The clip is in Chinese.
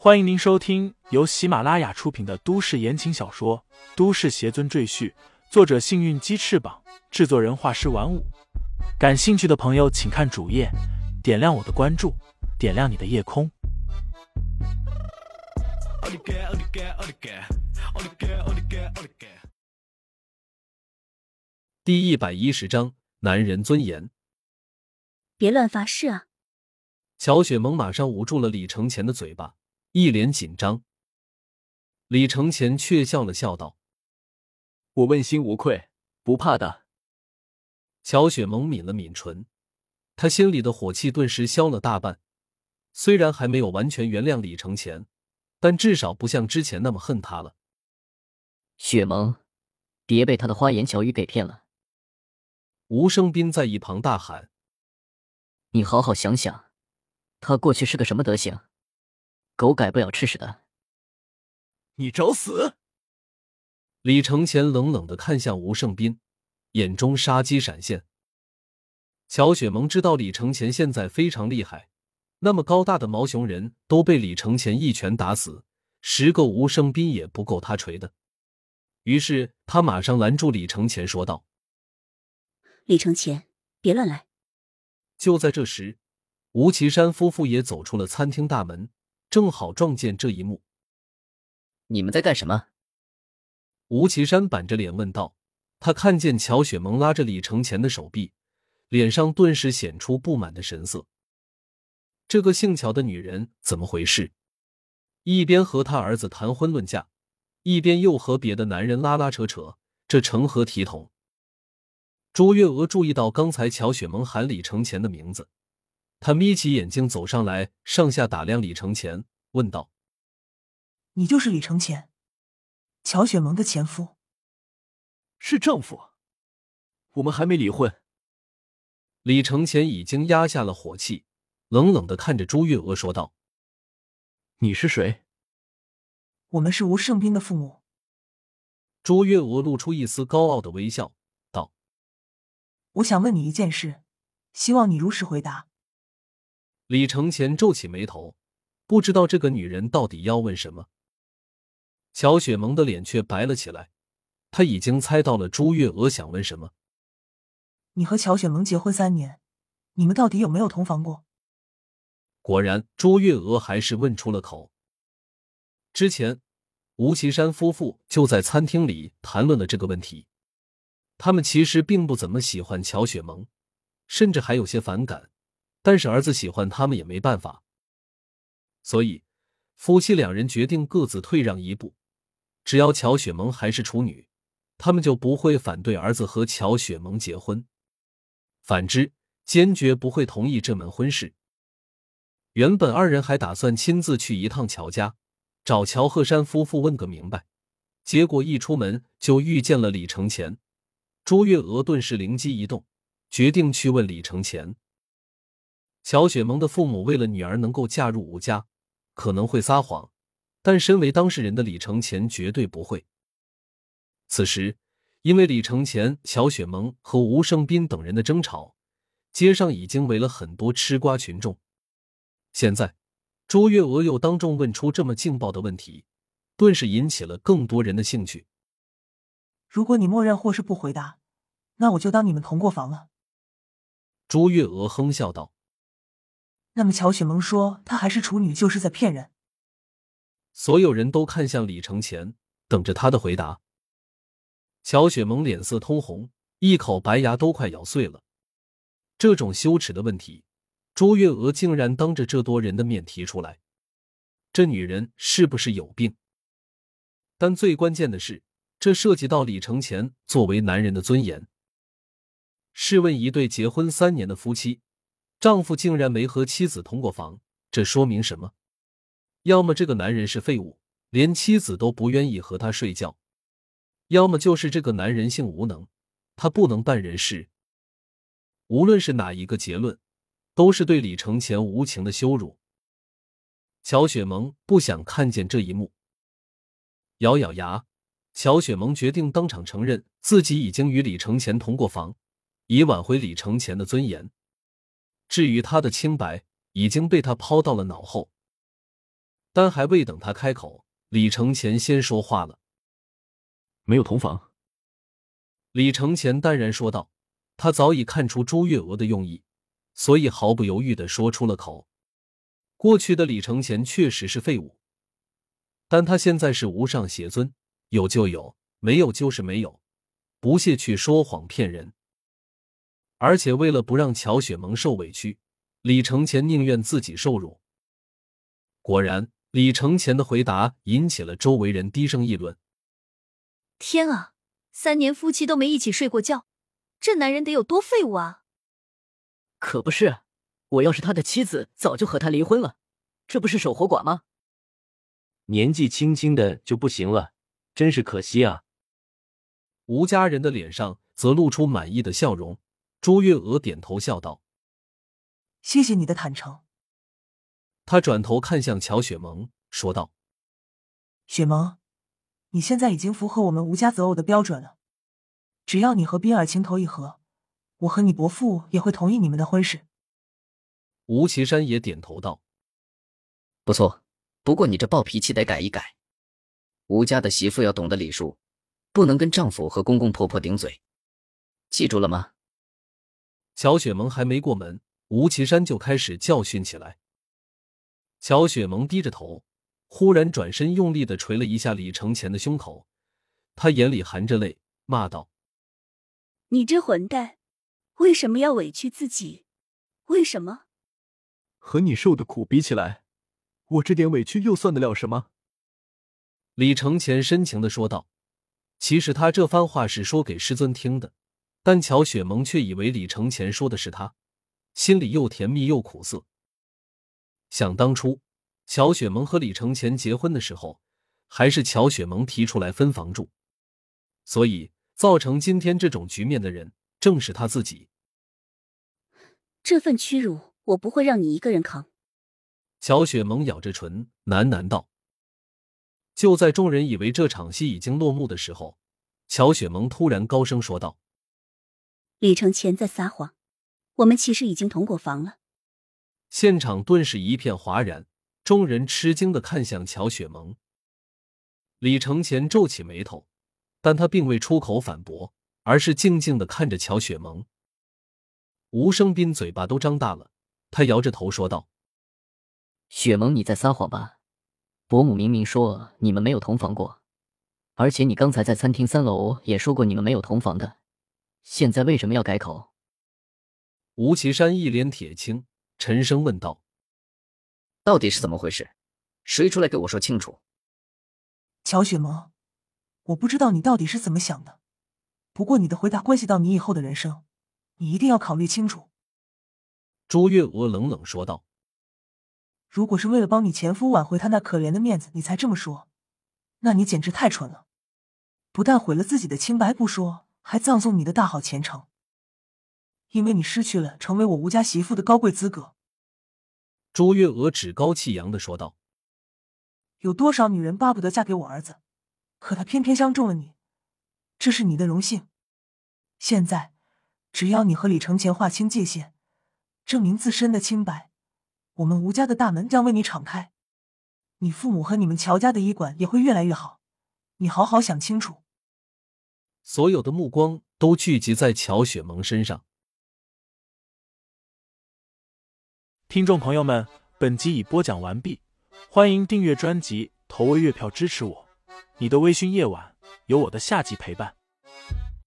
欢迎您收听由喜马拉雅出品的都市言情小说《都市邪尊赘婿》，作者：幸运鸡翅膀，制作人：画师玩五。感兴趣的朋友，请看主页，点亮我的关注，点亮你的夜空。第一百一十章：男人尊严。别乱发誓啊！乔雪萌马上捂住了李承前的嘴巴，一脸紧张。李承前却笑了笑道：“我问心无愧，不怕的。”乔雪萌抿了抿唇，她心里的火气顿时消了大半。虽然还没有完全原谅李承前，但至少不像之前那么恨他了。雪萌，别被他的花言巧语给骗了。吴生斌在一旁大喊。你好好想想，他过去是个什么德行？狗改不了吃屎的。你找死！李承前冷冷的看向吴胜斌，眼中杀机闪现。乔雪萌知道李承前现在非常厉害，那么高大的毛熊人都被李承前一拳打死，十个吴胜斌也不够他锤的。于是他马上拦住李承前，说道：“李承前，别乱来。”就在这时，吴奇山夫妇也走出了餐厅大门，正好撞见这一幕。你们在干什么？吴奇山板着脸问道。他看见乔雪萌拉着李承前的手臂，脸上顿时显出不满的神色。这个姓乔的女人怎么回事？一边和他儿子谈婚论嫁，一边又和别的男人拉拉扯扯，这成何体统？朱月娥注意到刚才乔雪萌喊李承前的名字，她眯起眼睛走上来，上下打量李承前，问道：“你就是李承前，乔雪萌的前夫？是丈夫？我们还没离婚。”李承前已经压下了火气，冷冷的看着朱月娥说道：“你是谁？”“我们是吴胜斌的父母。”朱月娥露出一丝高傲的微笑。道我想问你一件事，希望你如实回答。李承前皱起眉头，不知道这个女人到底要问什么。乔雪萌的脸却白了起来，她已经猜到了朱月娥想问什么。你和乔雪萌结婚三年，你们到底有没有同房过？果然，朱月娥还是问出了口。之前，吴奇山夫妇就在餐厅里谈论了这个问题。他们其实并不怎么喜欢乔雪萌，甚至还有些反感。但是儿子喜欢他们也没办法，所以夫妻两人决定各自退让一步。只要乔雪萌还是处女，他们就不会反对儿子和乔雪萌结婚；反之，坚决不会同意这门婚事。原本二人还打算亲自去一趟乔家，找乔鹤山夫妇问个明白，结果一出门就遇见了李承前。朱月娥顿时灵机一动，决定去问李承前。乔雪萌的父母为了女儿能够嫁入吴家，可能会撒谎，但身为当事人的李承前绝对不会。此时，因为李承前、乔雪萌和吴胜斌等人的争吵，街上已经围了很多吃瓜群众。现在，朱月娥又当众问出这么劲爆的问题，顿时引起了更多人的兴趣。如果你默认或是不回答，那我就当你们同过房了。朱月娥哼笑道：“那么乔雪萌说她还是处女，就是在骗人。”所有人都看向李承前，等着他的回答。乔雪萌脸色通红，一口白牙都快咬碎了。这种羞耻的问题，朱月娥竟然当着这多人的面提出来，这女人是不是有病？但最关键的是。这涉及到李承前作为男人的尊严。试问，一对结婚三年的夫妻，丈夫竟然没和妻子同过房，这说明什么？要么这个男人是废物，连妻子都不愿意和他睡觉；要么就是这个男人性无能，他不能办人事。无论是哪一个结论，都是对李承前无情的羞辱。乔雪萌不想看见这一幕，咬咬牙。乔雪萌决定当场承认自己已经与李承前同过房，以挽回李承前的尊严。至于他的清白，已经被他抛到了脑后。但还未等他开口，李承前先说话了：“没有同房。”李承前淡然说道：“他早已看出朱月娥的用意，所以毫不犹豫的说出了口。过去的李承前确实是废物，但他现在是无上邪尊，有就有，没有就是没有，不屑去说谎骗人。而且为了不让乔雪萌受委屈，李承前宁愿自己受辱。果然，李承前的回答引起了周围人低声议论：“天啊！”三年夫妻都没一起睡过觉，这男人得有多废物啊！可不是，我要是他的妻子，早就和他离婚了，这不是守活寡吗？年纪轻轻的就不行了，真是可惜啊！吴家人的脸上则露出满意的笑容。朱月娥点头笑道：“谢谢你的坦诚。”他转头看向乔雪萌，说道：“雪萌。”你现在已经符合我们吴家择偶的标准了，只要你和冰儿情投意合，我和你伯父也会同意你们的婚事。吴岐山也点头道：“不错，不过你这暴脾气得改一改。吴家的媳妇要懂得礼数，不能跟丈夫和公公婆婆顶嘴，记住了吗？”乔雪萌还没过门，吴岐山就开始教训起来。乔雪萌低着头。忽然转身，用力的捶了一下李承前的胸口，他眼里含着泪，骂道：“你这混蛋，为什么要委屈自己？为什么？和你受的苦比起来，我这点委屈又算得了什么？”李承前深情的说道。其实他这番话是说给师尊听的，但乔雪萌却以为李承前说的是他，心里又甜蜜又苦涩。想当初。乔雪萌和李承前结婚的时候，还是乔雪萌提出来分房住，所以造成今天这种局面的人正是他自己。这份屈辱，我不会让你一个人扛。乔雪萌咬着唇喃喃道。就在众人以为这场戏已经落幕的时候，乔雪萌突然高声说道：“李承前在撒谎，我们其实已经同过房了。”现场顿时一片哗然。众人吃惊的看向乔雪萌，李承前皱起眉头，但他并未出口反驳，而是静静的看着乔雪萌。吴生斌嘴巴都张大了，他摇着头说道：“雪萌，你在撒谎吧？伯母明明说你们没有同房过，而且你刚才在餐厅三楼也说过你们没有同房的，现在为什么要改口？”吴奇山一脸铁青，沉声问道。到底是怎么回事？谁出来给我说清楚？乔雪萌，我不知道你到底是怎么想的，不过你的回答关系到你以后的人生，你一定要考虑清楚。”朱月娥冷冷说道。“如果是为了帮你前夫挽回他那可怜的面子，你才这么说，那你简直太蠢了！不但毁了自己的清白不说，还葬送你的大好前程，因为你失去了成为我吴家媳妇的高贵资格。”朱月娥趾高气扬的说道：“有多少女人巴不得嫁给我儿子，可他偏偏相中了你，这是你的荣幸。现在，只要你和李承前划清界限，证明自身的清白，我们吴家的大门将为你敞开。你父母和你们乔家的医馆也会越来越好。你好好想清楚。”所有的目光都聚集在乔雪萌身上。听众朋友们，本集已播讲完毕，欢迎订阅专辑，投喂月票支持我。你的微醺夜晚，有我的下集陪伴。